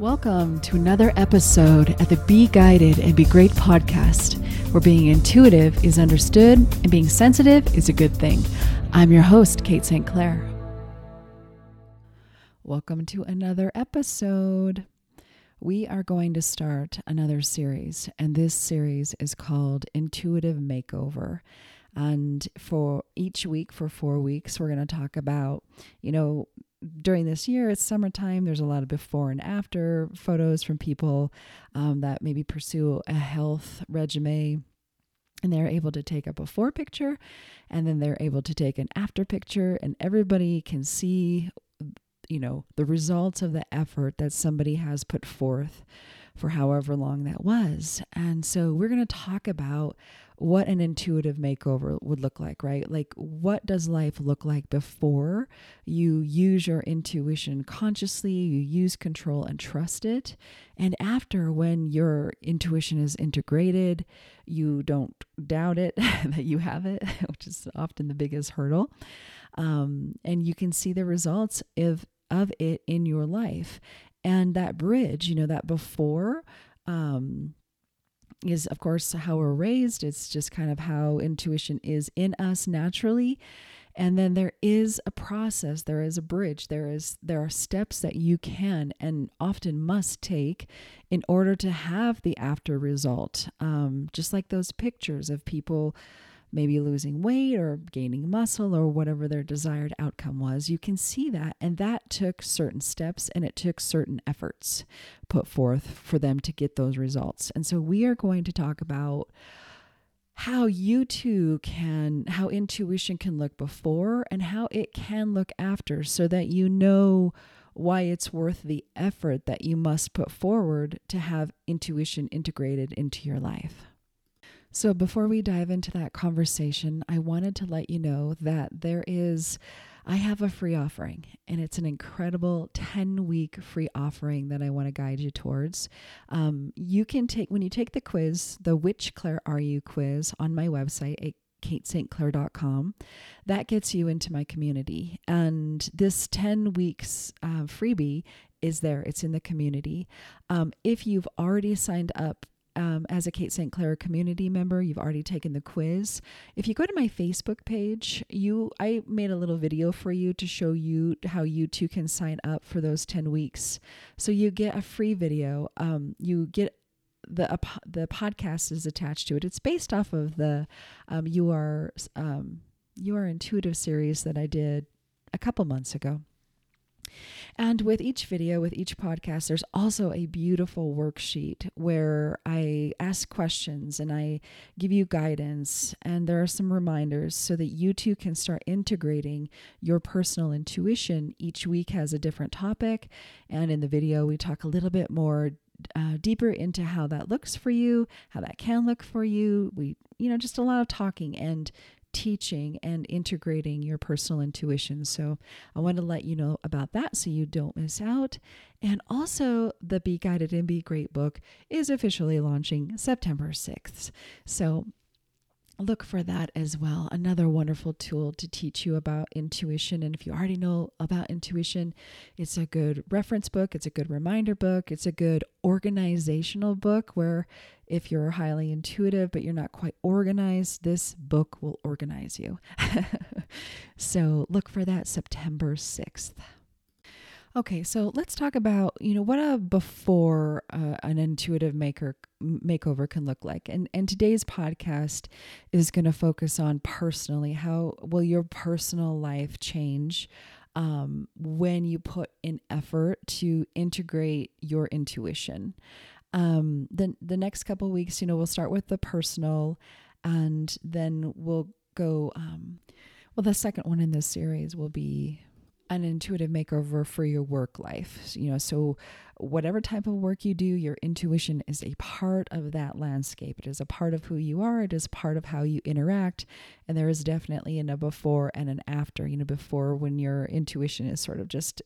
Welcome to another episode at the Be Guided and Be Great podcast, where being intuitive is understood and being sensitive is a good thing. I'm your host, Kate St. Clair. Welcome to another episode. We are going to start another series, and this series is called Intuitive Makeover. And for each week, for four weeks, we're going to talk about, you know, during this year, it's summertime. There's a lot of before and after photos from people um, that maybe pursue a health regimen. And they're able to take a before picture and then they're able to take an after picture, and everybody can see, you know, the results of the effort that somebody has put forth for however long that was. And so we're going to talk about what an intuitive makeover would look like, right? Like, what does life look like before you use your intuition consciously, you use control and trust it? And after, when your intuition is integrated, you don't doubt it that you have it, which is often the biggest hurdle. Um, and you can see the results of, of it in your life. And that bridge, you know, that before, um, is, of course, how we're raised. It's just kind of how intuition is in us naturally. And then there is a process, there is a bridge, there is there are steps that you can and often must take in order to have the after result. Um, just like those pictures of people maybe losing weight or gaining muscle or whatever their desired outcome was, you can see that. And that took certain steps and it took certain efforts put forth for them to get those results. And so we are going to talk about how you too can, how intuition can look before and how it can look after so that you know why it's worth the effort that you must put forward to have intuition integrated into your life. So, before we dive into that conversation, I wanted to let you know that there is, I have a free offering, and it's an incredible 10 week free offering that I want to guide you towards. Um, you can take, when you take the quiz, the Which Clair Are You quiz on my website at katestclair.com, that gets you into my community. And this 10 weeks uh, freebie is there, it's in the community. Um, if you've already signed up um, as a Kate St. Clair community member, you've already taken the quiz. If you go to my Facebook page, you I made a little video for you to show you how you too can sign up for those 10 weeks. So you get a free video. Um, you get the uh, the podcast is attached to it. It's based off of the um, you are um, you are intuitive series that I did a couple months ago. And with each video, with each podcast, there's also a beautiful worksheet where I ask questions and I give you guidance. And there are some reminders so that you too can start integrating your personal intuition. Each week has a different topic. And in the video, we talk a little bit more uh, deeper into how that looks for you, how that can look for you. We, you know, just a lot of talking and teaching and integrating your personal intuition. So I want to let you know about that so you don't miss out. And also, the Be Guided and Be Great book is officially launching September 6th. So look for that as well. Another wonderful tool to teach you about intuition. And if you already know about intuition, it's a good reference book, it's a good reminder book, it's a good organizational book where if you're highly intuitive but you're not quite organized, this book will organize you. so look for that September 6th. Okay, so let's talk about you know what a before uh, an intuitive maker makeover can look like, and and today's podcast is going to focus on personally how will your personal life change um, when you put in effort to integrate your intuition. Um, then the next couple weeks, you know, we'll start with the personal, and then we'll go. Um, well, the second one in this series will be an intuitive makeover for your work life. You know, so whatever type of work you do, your intuition is a part of that landscape. It is a part of who you are, it is part of how you interact. And there is definitely in a before and an after. You know, before when your intuition is sort of just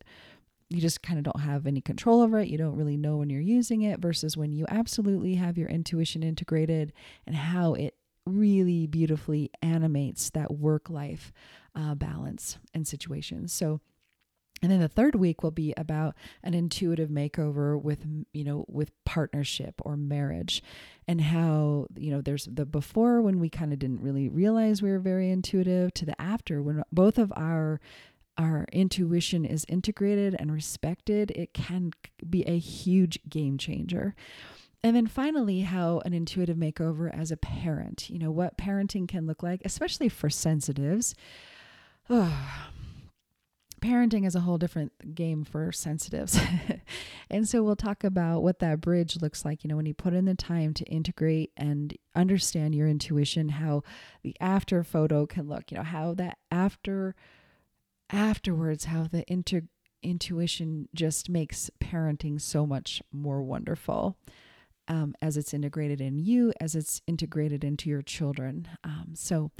you just kind of don't have any control over it. You don't really know when you're using it versus when you absolutely have your intuition integrated and how it really beautifully animates that work life uh, balance and situations. So, And then the third week will be about an intuitive makeover with, you know, with partnership or marriage and how, you know, there's the before when we kind of didn't really realize we were very intuitive to the after when both of our our intuition is integrated and respected, it can be a huge game changer. And then finally, how an intuitive makeover as a parent, you know, what parenting can look like, especially for sensitives. Oh, parenting is a whole different game for sensitives. and so we'll talk about what that bridge looks like, you know, when you put in the time to integrate and understand your intuition, how the after photo can look, you know, how that after afterwards how the inter- intuition just makes parenting so much more wonderful. Um, as it's integrated in you, as it's integrated into your children. Um, so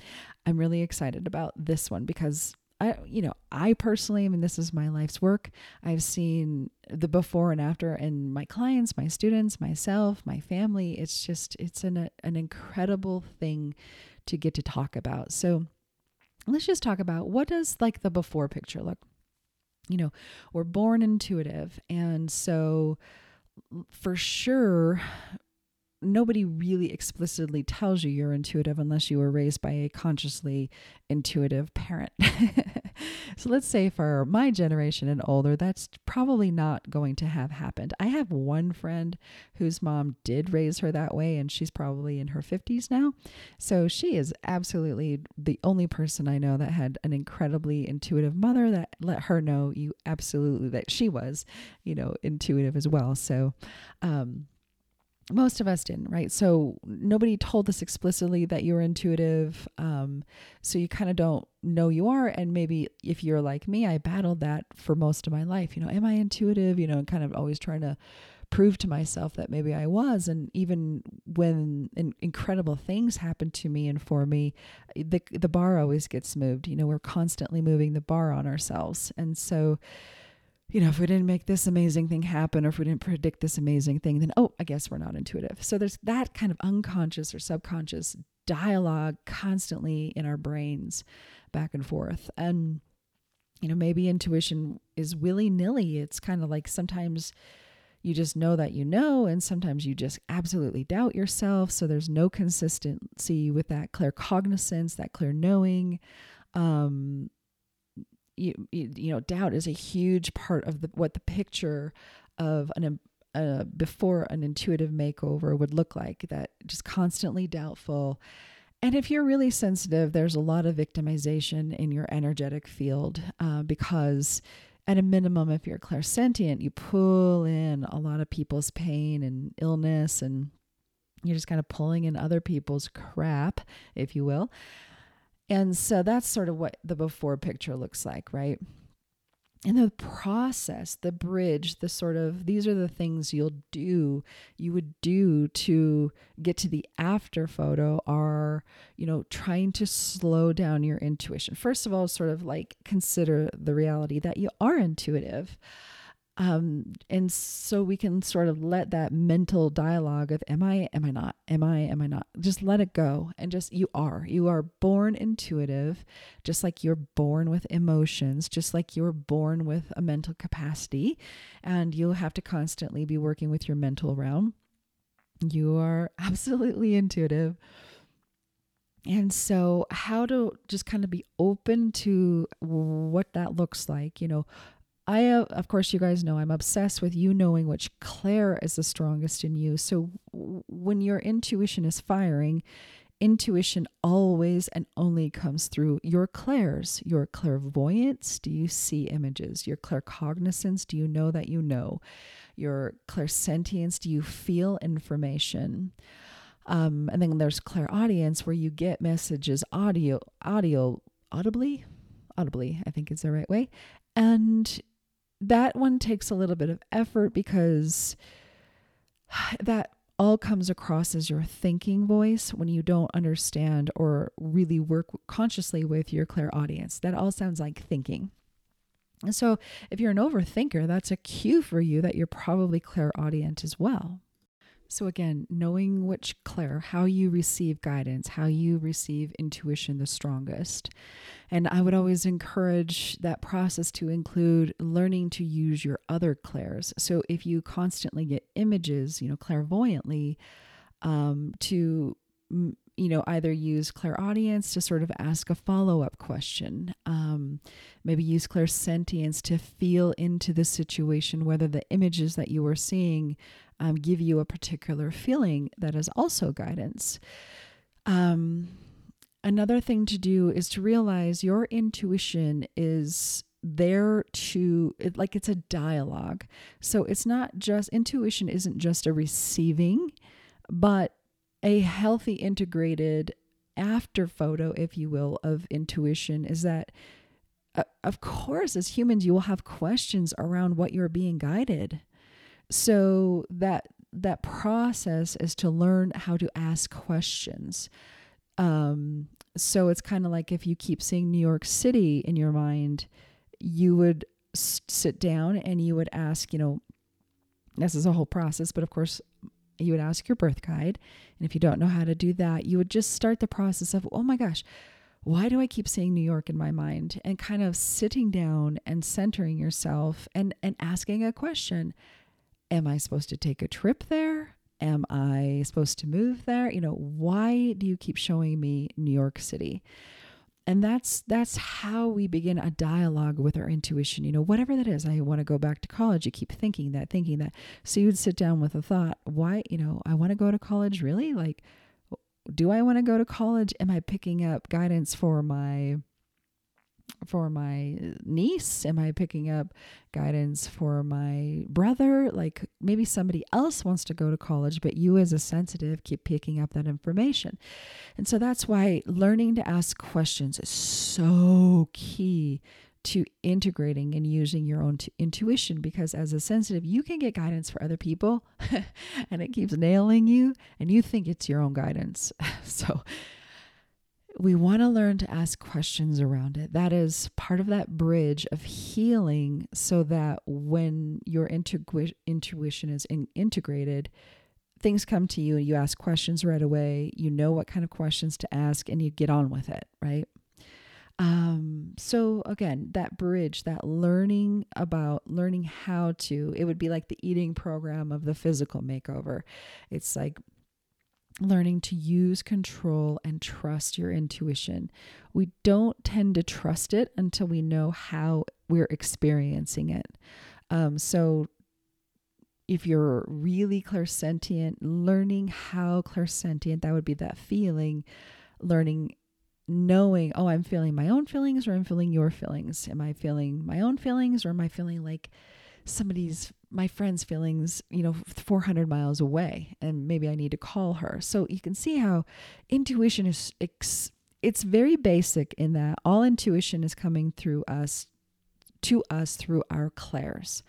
I'm really excited about this one because I, you know, I personally, I mean, this is my life's work. I've seen the before and after in my clients, my students, myself, my family. It's just, it's an, an incredible thing to get to talk about. So let's just talk about what does like the before picture look? You know, we're born intuitive. And so for sure, nobody really explicitly tells you you're intuitive unless you were raised by a consciously intuitive parent. so let's say for my generation and older, that's probably not going to have happened. I have one friend whose mom did raise her that way, and she's probably in her 50s now. So she is absolutely the only person I know that had an incredibly intuitive mother that let her know you absolutely that she was, you know, intuitive as well. So, um, most of us didn't, right? So nobody told us explicitly that you're intuitive. Um, so you kind of don't know you are. And maybe if you're like me, I battled that for most of my life. You know, am I intuitive? You know, kind of always trying to prove to myself that maybe I was. And even when in, incredible things happen to me and for me, the the bar always gets moved. You know, we're constantly moving the bar on ourselves, and so you know, if we didn't make this amazing thing happen or if we didn't predict this amazing thing, then, oh, I guess we're not intuitive. So there's that kind of unconscious or subconscious dialogue constantly in our brains back and forth. And, you know, maybe intuition is willy nilly. It's kind of like sometimes you just know that you know, and sometimes you just absolutely doubt yourself. So there's no consistency with that clear cognizance, that clear knowing. Um, you, you know doubt is a huge part of the what the picture of an uh, before an intuitive makeover would look like that just constantly doubtful. And if you're really sensitive there's a lot of victimization in your energetic field uh, because at a minimum if you're clairsentient you pull in a lot of people's pain and illness and you're just kind of pulling in other people's crap if you will and so that's sort of what the before picture looks like, right? And the process, the bridge, the sort of these are the things you'll do, you would do to get to the after photo are, you know, trying to slow down your intuition. First of all, sort of like consider the reality that you are intuitive. Um, and so we can sort of let that mental dialogue of am I, am I not, am I, am I not, just let it go and just you are. You are born intuitive, just like you're born with emotions, just like you're born with a mental capacity, and you'll have to constantly be working with your mental realm. You are absolutely intuitive. And so, how to just kind of be open to what that looks like, you know, I, uh, of course, you guys know I'm obsessed with you knowing which clair is the strongest in you. So when your intuition is firing, intuition always and only comes through your clairs, your clairvoyance. Do you see images? Your claircognizance. Do you know that you know? Your clairsentience. Do you feel information? Um, and then there's clairaudience where you get messages audio, audio, audibly, audibly, I think is the right way. And that one takes a little bit of effort because that all comes across as your thinking voice when you don't understand or really work consciously with your clairaudience. That all sounds like thinking. And so, if you're an overthinker, that's a cue for you that you're probably clairaudient as well. So, again, knowing which clair, how you receive guidance, how you receive intuition the strongest. And I would always encourage that process to include learning to use your other clairs. So, if you constantly get images, you know, clairvoyantly, um, to you know, either use clairaudience to sort of ask a follow up question, um, maybe use clairsentience to feel into the situation, whether the images that you are seeing um, give you a particular feeling that is also guidance. Um, another thing to do is to realize your intuition is there to like it's a dialogue so it's not just intuition isn't just a receiving but a healthy integrated after photo if you will of intuition is that uh, of course as humans you will have questions around what you're being guided so that that process is to learn how to ask questions. Um, so it's kind of like if you keep seeing New York City in your mind, you would s- sit down and you would ask, you know, this is a whole process, but of course, you would ask your birth guide. And if you don't know how to do that, you would just start the process of, oh my gosh, why do I keep saying New York in my mind? And kind of sitting down and centering yourself and, and asking a question am I supposed to take a trip there? Am I supposed to move there? You know, why do you keep showing me New York City? And that's that's how we begin a dialogue with our intuition. You know, whatever that is, I want to go back to college. You keep thinking that, thinking that. So you'd sit down with a thought, why, you know, I want to go to college really? Like do I want to go to college? Am I picking up guidance for my for my niece? Am I picking up guidance for my brother? Like maybe somebody else wants to go to college, but you as a sensitive keep picking up that information. And so that's why learning to ask questions is so key to integrating and using your own t- intuition because as a sensitive you can get guidance for other people and it keeps nailing you and you think it's your own guidance so we want to learn to ask questions around it. That is part of that bridge of healing so that when your intu- intuition is in- integrated, things come to you and you ask questions right away. You know what kind of questions to ask and you get on with it, right? Um, so again, that bridge, that learning about learning how to, it would be like the eating program of the physical makeover. It's like learning to use control and trust your intuition. We don't tend to trust it until we know how we're experiencing it. Um, so, if you're really clairsentient, learning how clairsentient, that would be that feeling, learning, knowing, oh, I'm feeling my own feelings or I'm feeling your feelings. Am I feeling my own feelings or am I feeling like somebody's my friend's feelings, you know, 400 miles away, and maybe I need to call her. So you can see how intuition is, it's very basic in that all intuition is coming through us, to us through our clairs.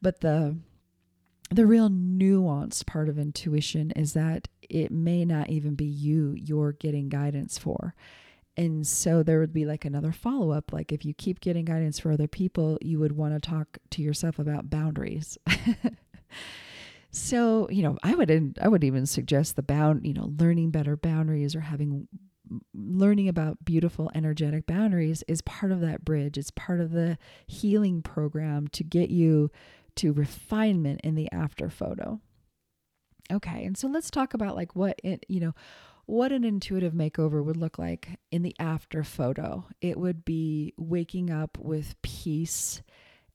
But the, the real nuanced part of intuition is that it may not even be you you're getting guidance for. And so there would be like another follow up. Like if you keep getting guidance for other people, you would want to talk to yourself about boundaries. so, you know, I would I would even suggest the bound, you know, learning better boundaries or having mm, learning about beautiful energetic boundaries is part of that bridge. It's part of the healing program to get you to refinement in the after photo. Okay, and so let's talk about like what it, you know, what an intuitive makeover would look like in the after photo. It would be waking up with peace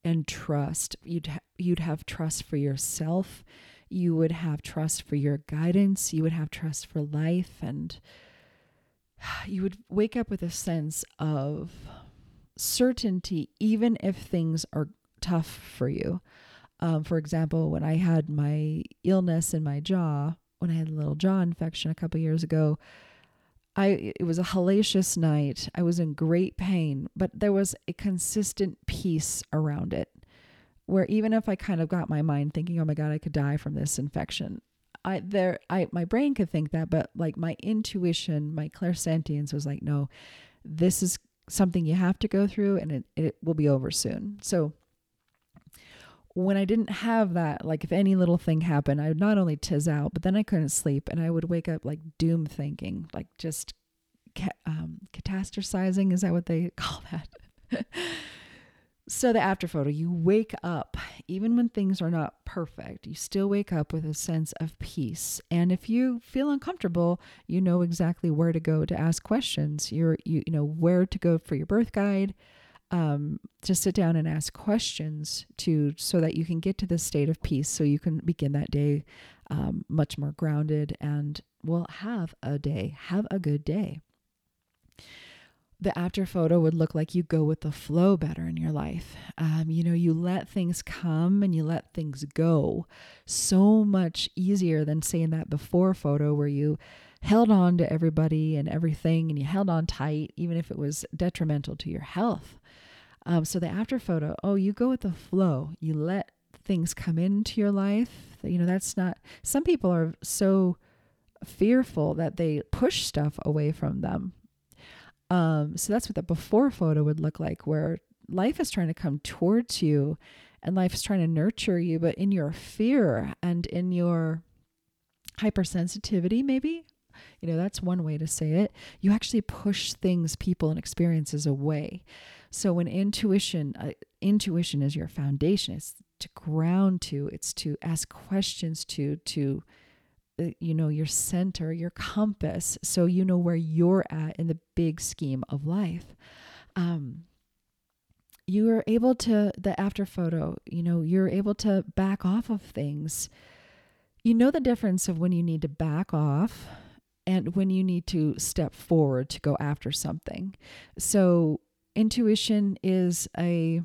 and trust. You'd ha- you'd have trust for yourself. You would have trust for your guidance. You would have trust for life and you would wake up with a sense of certainty even if things are tough for you. Um, for example, when I had my illness in my jaw, when I had a little jaw infection a couple years ago. I it was a hellacious night. I was in great pain, but there was a consistent peace around it. Where even if I kind of got my mind thinking, "Oh my god, I could die from this infection." I there I my brain could think that, but like my intuition, my clairsentience was like, "No, this is something you have to go through and it, it will be over soon." So when I didn't have that, like if any little thing happened, I would not only tiz out, but then I couldn't sleep and I would wake up like doom thinking, like just ca- um, catastrophizing. Is that what they call that? so the after photo, you wake up, even when things are not perfect, you still wake up with a sense of peace. And if you feel uncomfortable, you know exactly where to go to ask questions. You're, you, you know, where to go for your birth guide um, to sit down and ask questions to so that you can get to this state of peace so you can begin that day um, much more grounded and will have a day have a good day the after photo would look like you go with the flow better in your life. Um, you know, you let things come and you let things go so much easier than saying that before photo where you held on to everybody and everything and you held on tight, even if it was detrimental to your health. Um, so the after photo, oh, you go with the flow. You let things come into your life. You know, that's not, some people are so fearful that they push stuff away from them. Um, so that's what the before photo would look like, where life is trying to come towards you and life is trying to nurture you, but in your fear and in your hypersensitivity, maybe, you know, that's one way to say it. You actually push things, people, and experiences away. So when intuition, uh, intuition is your foundation. It's to ground to. It's to ask questions to. To uh, you know your center, your compass, so you know where you're at in the big scheme of life. Um, you are able to the after photo. You know you're able to back off of things. You know the difference of when you need to back off and when you need to step forward to go after something. So intuition is a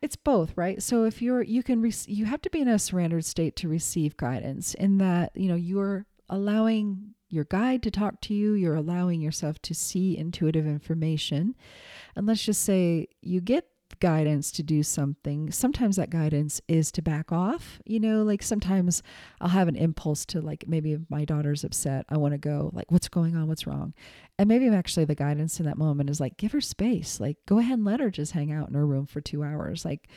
it's both right? So if you're you can you have to be in a surrendered state to receive guidance in that you know you're allowing your guide to talk to you. You're allowing yourself to see intuitive information. And let's just say you get guidance to do something, sometimes that guidance is to back off. You know, like sometimes I'll have an impulse to, like, maybe if my daughter's upset, I want to go, like, what's going on? What's wrong? And maybe actually the guidance in that moment is like, give her space. Like, go ahead and let her just hang out in her room for two hours. Like,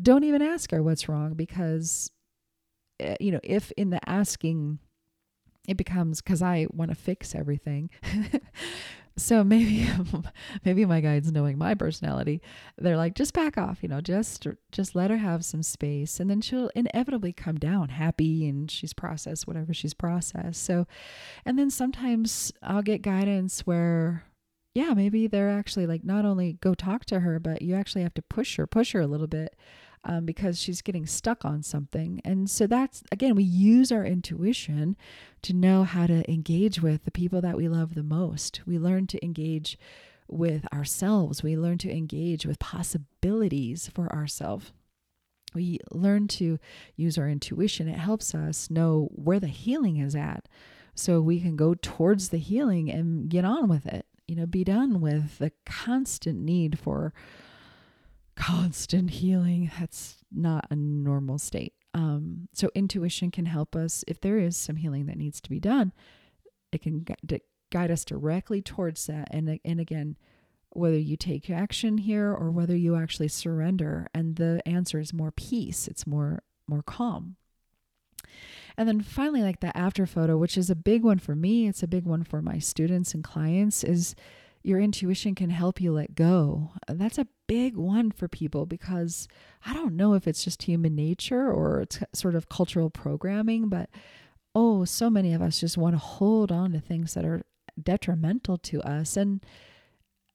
don't even ask her what's wrong because, eh, you know, if in the asking, it becomes because I want to fix everything. so maybe maybe my guides knowing my personality. They're like just back off you know just just let her have some space. And then she'll inevitably come down happy and she's processed whatever she's processed. So and then sometimes i'll get guidance where yeah maybe they're actually like not only go talk to her but you actually have to push her push her a little bit um, because she's getting stuck on something. And so that's, again, we use our intuition to know how to engage with the people that we love the most. We learn to engage with ourselves, we learn to engage with possibilities for ourselves. We learn to use our intuition. It helps us know where the healing is at so we can go towards the healing and get on with it. You know, be done with the constant need for constant healing. That's not a normal state. Um, so intuition can help us if there is some healing that needs to be done. It can guide us directly towards that. And and again, whether you take action here or whether you actually surrender, and the answer is more peace. It's more more calm. And then finally, like the after photo, which is a big one for me, it's a big one for my students and clients, is your intuition can help you let go. That's a big one for people because I don't know if it's just human nature or it's sort of cultural programming, but oh, so many of us just want to hold on to things that are detrimental to us and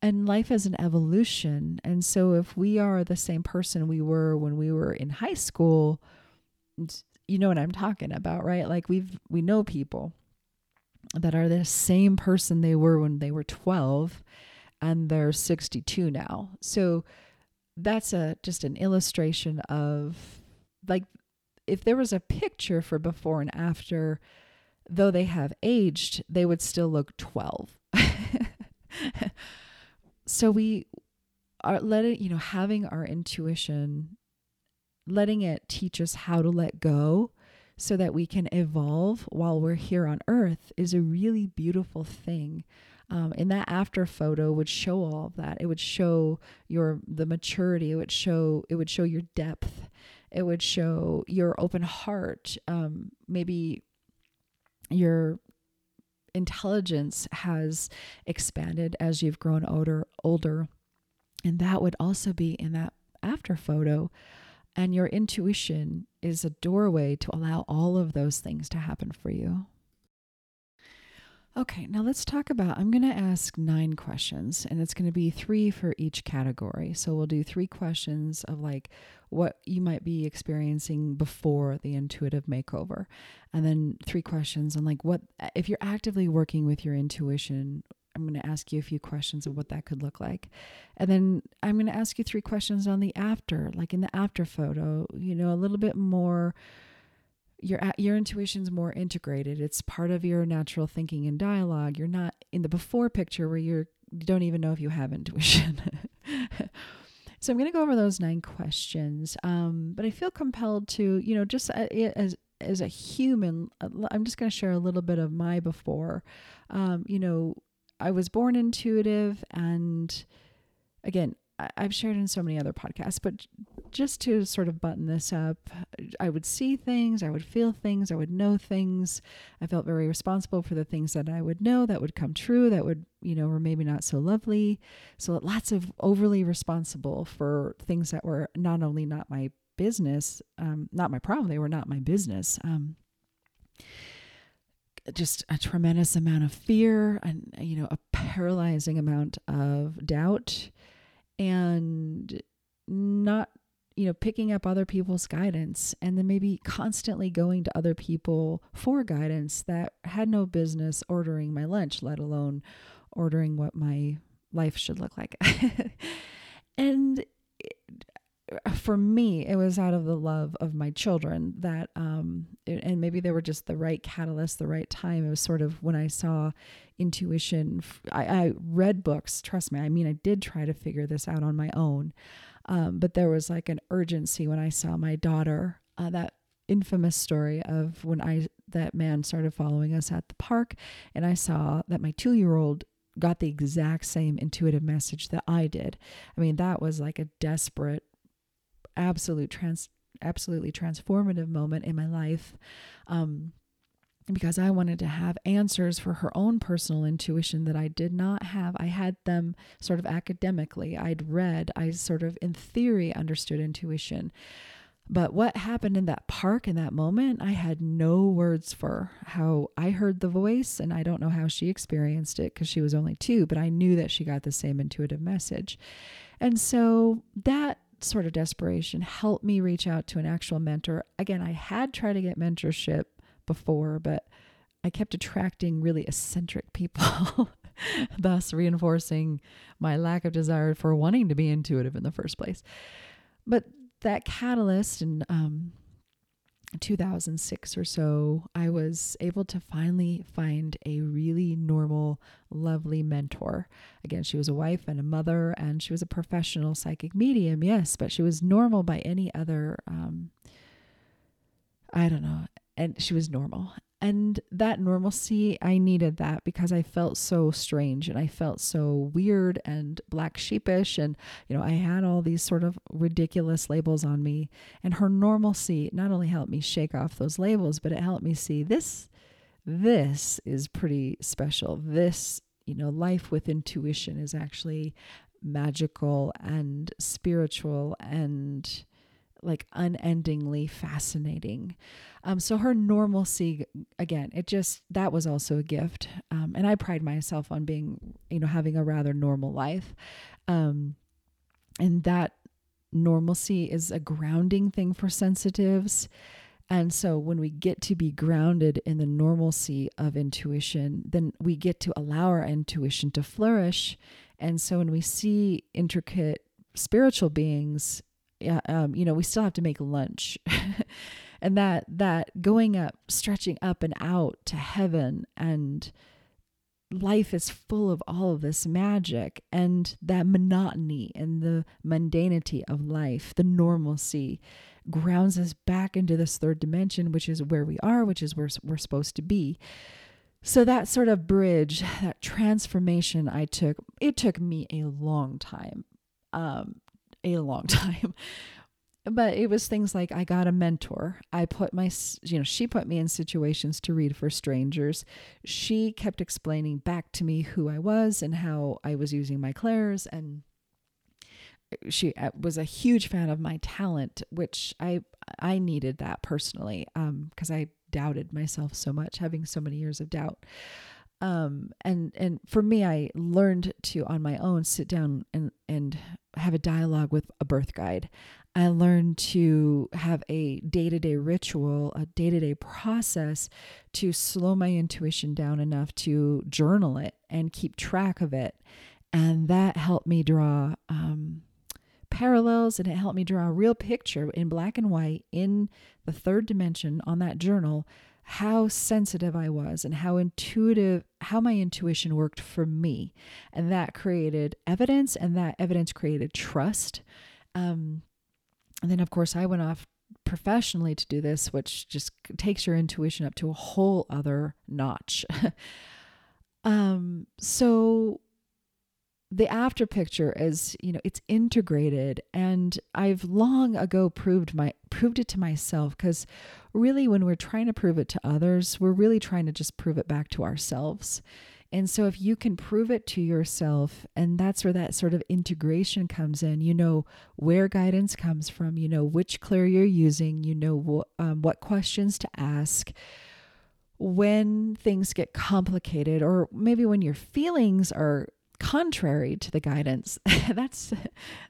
and life is an evolution. And so if we are the same person we were when we were in high school, you know what I'm talking about, right? Like we've we know people that are the same person they were when they were 12 and they're 62 now. So that's a just an illustration of like if there was a picture for before and after though they have aged, they would still look 12. so we are letting, you know, having our intuition, letting it teach us how to let go so that we can evolve while we're here on earth is a really beautiful thing. Um, and that after photo would show all of that. It would show your the maturity. It would show it would show your depth. It would show your open heart. Um, maybe your intelligence has expanded as you've grown older older and that would also be in that after photo and your intuition is a doorway to allow all of those things to happen for you. Okay, now let's talk about. I'm going to ask nine questions, and it's going to be three for each category. So we'll do three questions of like what you might be experiencing before the intuitive makeover, and then three questions on like what, if you're actively working with your intuition, I'm going to ask you a few questions of what that could look like. And then I'm going to ask you three questions on the after, like in the after photo, you know, a little bit more your your intuition's more integrated. It's part of your natural thinking and dialogue. You're not in the before picture where you're you don't even know if you have intuition. so I'm going to go over those nine questions. Um, but I feel compelled to, you know, just uh, as as a human, uh, I'm just going to share a little bit of my before. Um, you know, I was born intuitive, and again, I've shared in so many other podcasts, but just to sort of button this up, I would see things, I would feel things, I would know things. I felt very responsible for the things that I would know that would come true, that would, you know, were maybe not so lovely. So lots of overly responsible for things that were not only not my business, um, not my problem, they were not my business. Um, just a tremendous amount of fear and you know a paralyzing amount of doubt and not you know picking up other people's guidance and then maybe constantly going to other people for guidance that had no business ordering my lunch let alone ordering what my life should look like. And for me, it was out of the love of my children that, um, and maybe they were just the right catalyst, the right time. It was sort of when I saw intuition. I, I read books, trust me. I mean, I did try to figure this out on my own, um, but there was like an urgency when I saw my daughter. Uh, that infamous story of when I that man started following us at the park, and I saw that my two year old got the exact same intuitive message that I did. I mean, that was like a desperate absolute trans absolutely transformative moment in my life um, because I wanted to have answers for her own personal intuition that I did not have. I had them sort of academically. I'd read, I sort of in theory understood intuition. But what happened in that park in that moment, I had no words for how I heard the voice, and I don't know how she experienced it because she was only two, but I knew that she got the same intuitive message. And so that sort of desperation helped me reach out to an actual mentor. Again, I had tried to get mentorship before, but I kept attracting really eccentric people, thus reinforcing my lack of desire for wanting to be intuitive in the first place. But that catalyst and um, 2006 or so, I was able to finally find a really normal, lovely mentor. Again, she was a wife and a mother, and she was a professional psychic medium, yes, but she was normal by any other, um, I don't know, and she was normal. And that normalcy, I needed that because I felt so strange and I felt so weird and black sheepish. And, you know, I had all these sort of ridiculous labels on me. And her normalcy not only helped me shake off those labels, but it helped me see this, this is pretty special. This, you know, life with intuition is actually magical and spiritual and like unendingly fascinating. Um, so her normalcy, again, it just that was also a gift, um, and I pride myself on being, you know, having a rather normal life, um, and that normalcy is a grounding thing for sensitives. And so when we get to be grounded in the normalcy of intuition, then we get to allow our intuition to flourish. And so when we see intricate spiritual beings yeah, um, you know, we still have to make lunch. and that that going up, stretching up and out to heaven and life is full of all of this magic and that monotony and the mundanity of life, the normalcy grounds us back into this third dimension, which is where we are, which is where we're supposed to be. So that sort of bridge, that transformation I took, it took me a long time. Um, a long time. But it was things like I got a mentor. I put my, you know, she put me in situations to read for strangers. She kept explaining back to me who I was and how I was using my clairs. And she uh, was a huge fan of my talent, which I I needed that personally because um, I doubted myself so much, having so many years of doubt. Um, and and for me, I learned to on my own sit down and and have a dialogue with a birth guide. I learned to have a day to day ritual, a day to day process to slow my intuition down enough to journal it and keep track of it. And that helped me draw um, parallels and it helped me draw a real picture in black and white in the third dimension on that journal how sensitive I was and how intuitive, how my intuition worked for me. And that created evidence, and that evidence created trust. Um, and then, of course, I went off professionally to do this, which just takes your intuition up to a whole other notch. um, so the after picture is you know it's integrated and i've long ago proved my proved it to myself because really when we're trying to prove it to others we're really trying to just prove it back to ourselves. And so if you can prove it to yourself and that's where that sort of integration comes in. You know where guidance comes from you know which clair you're using you know wh- um, what questions to ask. When things get complicated or maybe when your feelings are contrary to the guidance that's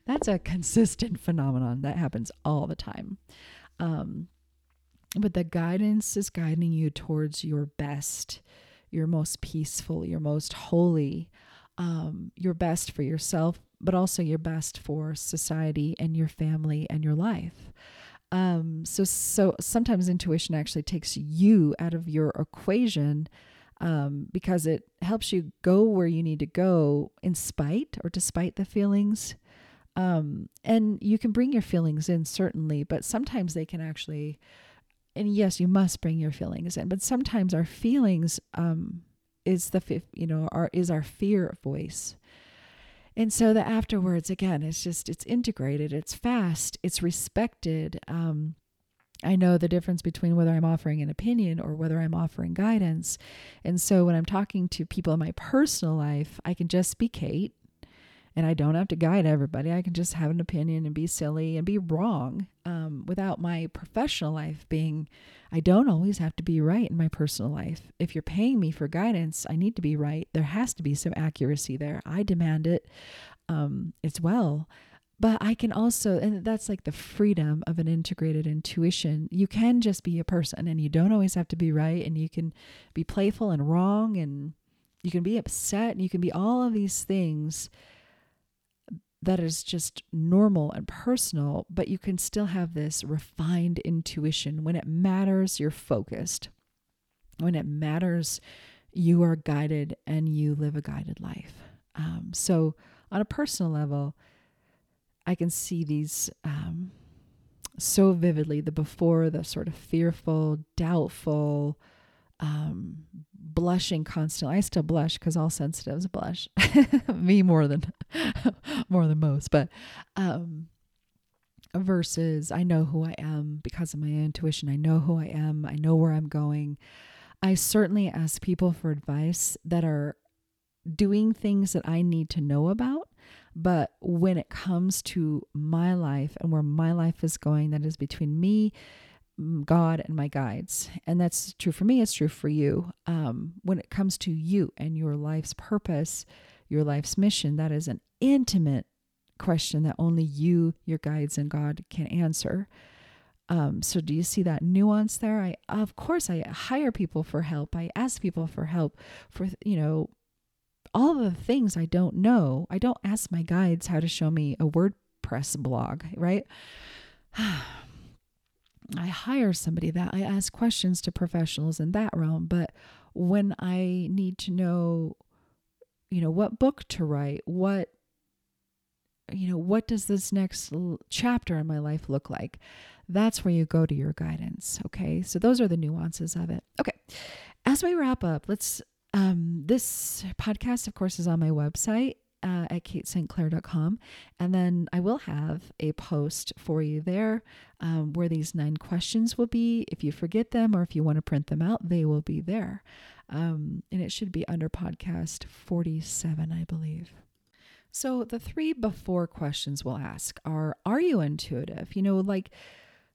that's a consistent phenomenon that happens all the time. Um, but the guidance is guiding you towards your best your most peaceful your most holy um, your best for yourself but also your best for society and your family and your life. Um, so so sometimes intuition actually takes you out of your equation um, because it helps you go where you need to go in spite or despite the feelings. Um, and you can bring your feelings in, certainly, but sometimes they can actually, and yes, you must bring your feelings in, but sometimes our feelings um, is the, you know, our, is our fear voice. And so the afterwards, again, it's just, it's integrated, it's fast, it's respected. Um, I know the difference between whether I'm offering an opinion or whether I'm offering guidance. And so when I'm talking to people in my personal life, I can just be Kate and I don't have to guide everybody. I can just have an opinion and be silly and be wrong um, without my professional life being, I don't always have to be right in my personal life. If you're paying me for guidance, I need to be right. There has to be some accuracy there. I demand it um, as well. But I can also, and that's like the freedom of an integrated intuition. You can just be a person and you don't always have to be right. And you can be playful and wrong and you can be upset and you can be all of these things that is just normal and personal, but you can still have this refined intuition. When it matters, you're focused. When it matters, you are guided and you live a guided life. Um, so, on a personal level, I can see these um, so vividly the before, the sort of fearful, doubtful, um, blushing constantly. I still blush because all sensitives blush. Me more than more than most, but um, versus I know who I am because of my intuition. I know who I am. I know where I'm going. I certainly ask people for advice that are doing things that I need to know about but when it comes to my life and where my life is going, that is between me, God, and my guides. And that's true for me, it's true for you. Um, when it comes to you and your life's purpose, your life's mission, that is an intimate question that only you, your guides, and God can answer. Um, so do you see that nuance there? I of course I hire people for help. I ask people for help for you know all the things I don't know. I don't ask my guides how to show me a WordPress blog, right? I hire somebody that I ask questions to professionals in that realm, but when I need to know, you know, what book to write, what you know, what does this next chapter in my life look like? That's where you go to your guidance, okay? So those are the nuances of it. Okay. as we wrap up, let's um, this podcast, of course, is on my website uh, at katestclair.com. And then I will have a post for you there um, where these nine questions will be. If you forget them or if you want to print them out, they will be there. Um, and it should be under podcast 47, I believe. So the three before questions we'll ask are Are you intuitive? You know, like,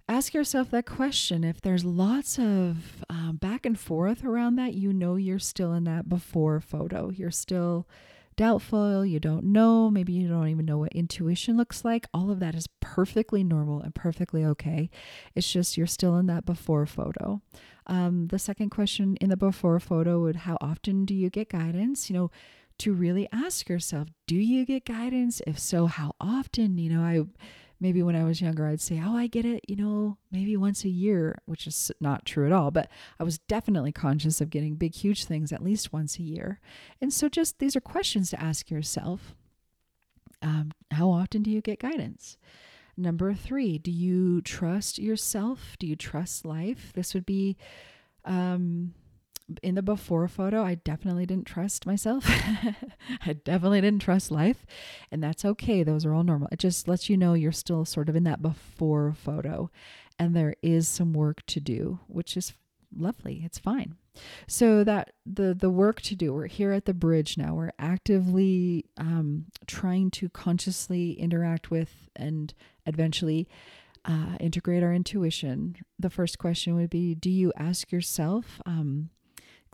ask yourself that question. If there's lots of um, back and forth around that, you know you're still in that before photo. You're still doubtful, you don't know, maybe you don't even know what intuition looks like. All of that is perfectly normal and perfectly okay. It's just you're still in that before photo. Um, the second question in the before photo would how often do you get guidance? You know, to really ask yourself, do you get guidance? If so, how often? You know, I maybe when I was younger, I'd say, oh, I get it, you know, maybe once a year, which is not true at all. But I was definitely conscious of getting big, huge things at least once a year. And so, just these are questions to ask yourself. Um, how often do you get guidance? Number three, do you trust yourself? Do you trust life? This would be um, in the before photo, I definitely didn't trust myself. I definitely didn't trust life. And that's okay. Those are all normal. It just lets you know you're still sort of in that before photo. And there is some work to do, which is lovely. It's fine. So that the the work to do, we're here at the bridge now. We're actively um, trying to consciously interact with and eventually uh, integrate our intuition. The first question would be: Do you ask yourself? Um,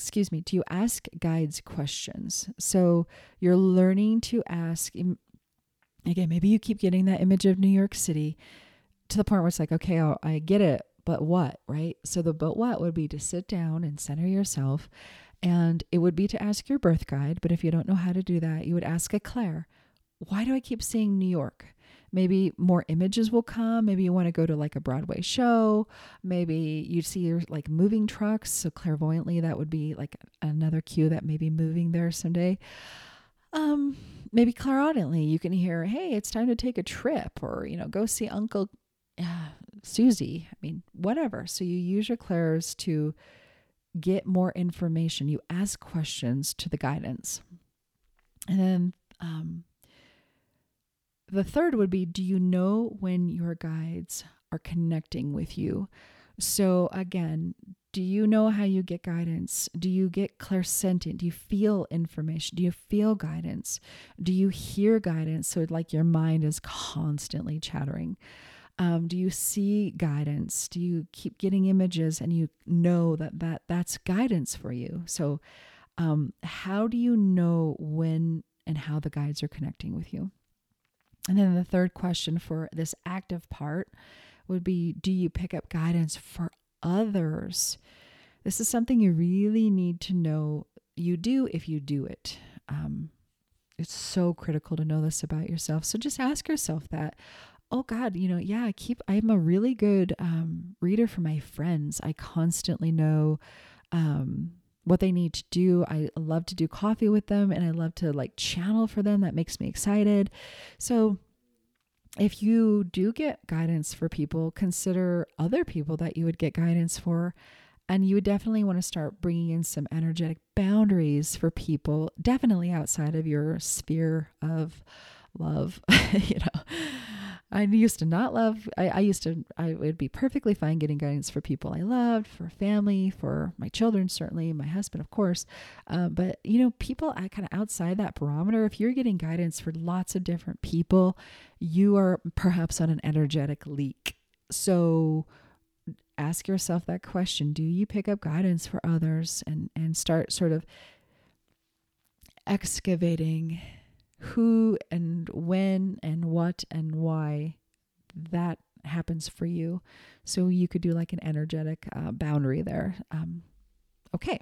excuse me, do you ask guides questions? So you're learning to ask, again, maybe you keep getting that image of New York City to the point where it's like, okay, I'll, I get it, but what, right? So the but what would be to sit down and center yourself. And it would be to ask your birth guide. But if you don't know how to do that, you would ask a Clair, why do I keep seeing New York? Maybe more images will come. Maybe you want to go to like a Broadway show. Maybe you see like moving trucks. So clairvoyantly, that would be like another cue that may be moving there someday. Um, maybe clairaudiently, you can hear, "Hey, it's time to take a trip," or you know, go see Uncle uh, Susie. I mean, whatever. So you use your clairs to get more information. You ask questions to the guidance, and then um, the third would be do you know when your guides are connecting with you? So, again, do you know how you get guidance? Do you get clairsentient? Do you feel information? Do you feel guidance? Do you hear guidance? So, like your mind is constantly chattering. Um, do you see guidance? Do you keep getting images and you know that, that that's guidance for you? So, um, how do you know when and how the guides are connecting with you? And then the third question for this active part would be Do you pick up guidance for others? This is something you really need to know you do if you do it. Um, it's so critical to know this about yourself. So just ask yourself that. Oh God, you know, yeah, I keep, I'm a really good um, reader for my friends. I constantly know um, what they need to do. I love to do coffee with them and I love to like channel for them. That makes me excited. So, if you do get guidance for people, consider other people that you would get guidance for. And you would definitely want to start bringing in some energetic boundaries for people, definitely outside of your sphere of love. you know, I used to not love, I, I used to, I would be perfectly fine getting guidance for people I loved, for family, for my children, certainly, my husband, of course. Uh, but, you know, people at kind of outside that barometer, if you're getting guidance for lots of different people, you are perhaps on an energetic leak. So, ask yourself that question do you pick up guidance for others and and start sort of excavating who and when and what and why that happens for you. So you could do like an energetic uh, boundary there. Um, okay.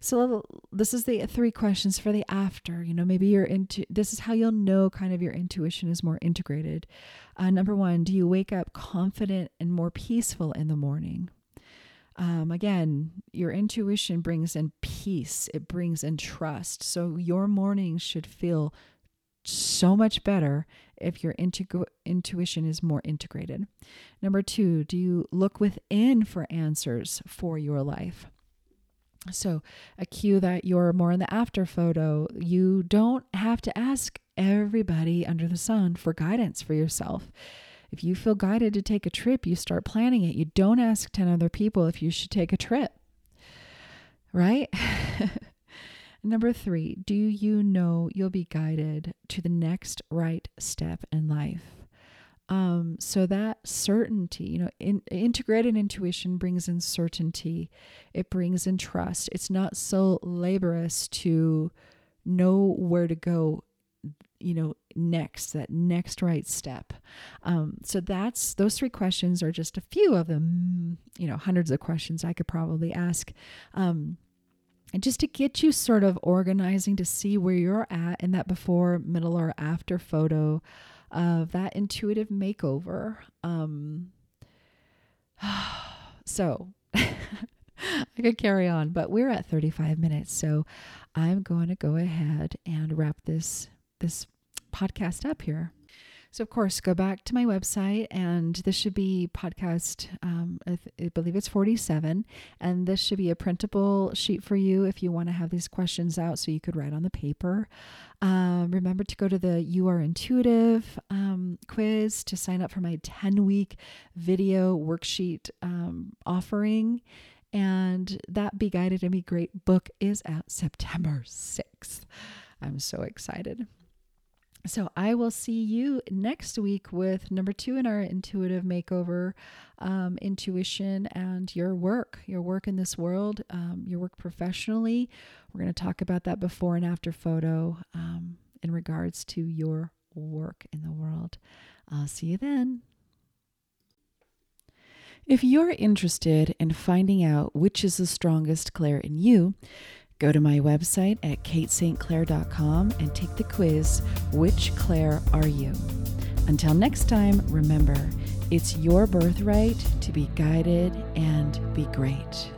So this is the three questions for the after. You know, maybe you're into this is how you'll know kind of your intuition is more integrated. Uh, number one, do you wake up confident and more peaceful in the morning? Um, again, your intuition brings in peace, it brings in trust. So your mornings should feel so much better if your intu- intuition is more integrated. Number two, do you look within for answers for your life? So, a cue that you're more in the after photo, you don't have to ask everybody under the sun for guidance for yourself. If you feel guided to take a trip, you start planning it. You don't ask 10 other people if you should take a trip, right? Number three, do you know you'll be guided to the next right step in life? Um, so that certainty, you know, in, integrated intuition brings in certainty. It brings in trust. It's not so laborious to know where to go you know next that next right step um, so that's those three questions are just a few of them you know hundreds of questions i could probably ask um, and just to get you sort of organizing to see where you're at in that before middle or after photo of that intuitive makeover um, so I could carry on, but we're at 35 minutes. So I'm going to go ahead and wrap this this podcast up here. So, of course, go back to my website, and this should be podcast, um, I, believe it's 47. And this should be a printable sheet for you if you want to have these questions out so you could write on the paper. Um, remember to go to the You Are Intuitive um, quiz to sign up for my 10 week video worksheet um, offering. And that Be Guided and Be Great book is out September 6th. I'm so excited. So I will see you next week with number two in our intuitive makeover, um, intuition and your work, your work in this world, um, your work professionally. We're going to talk about that before and after photo um, in regards to your work in the world. I'll see you then. If you're interested in finding out which is the strongest Clair in you, Go to my website at katestclair.com and take the quiz Which Clair Are You? Until next time, remember, it's your birthright to be guided and be great.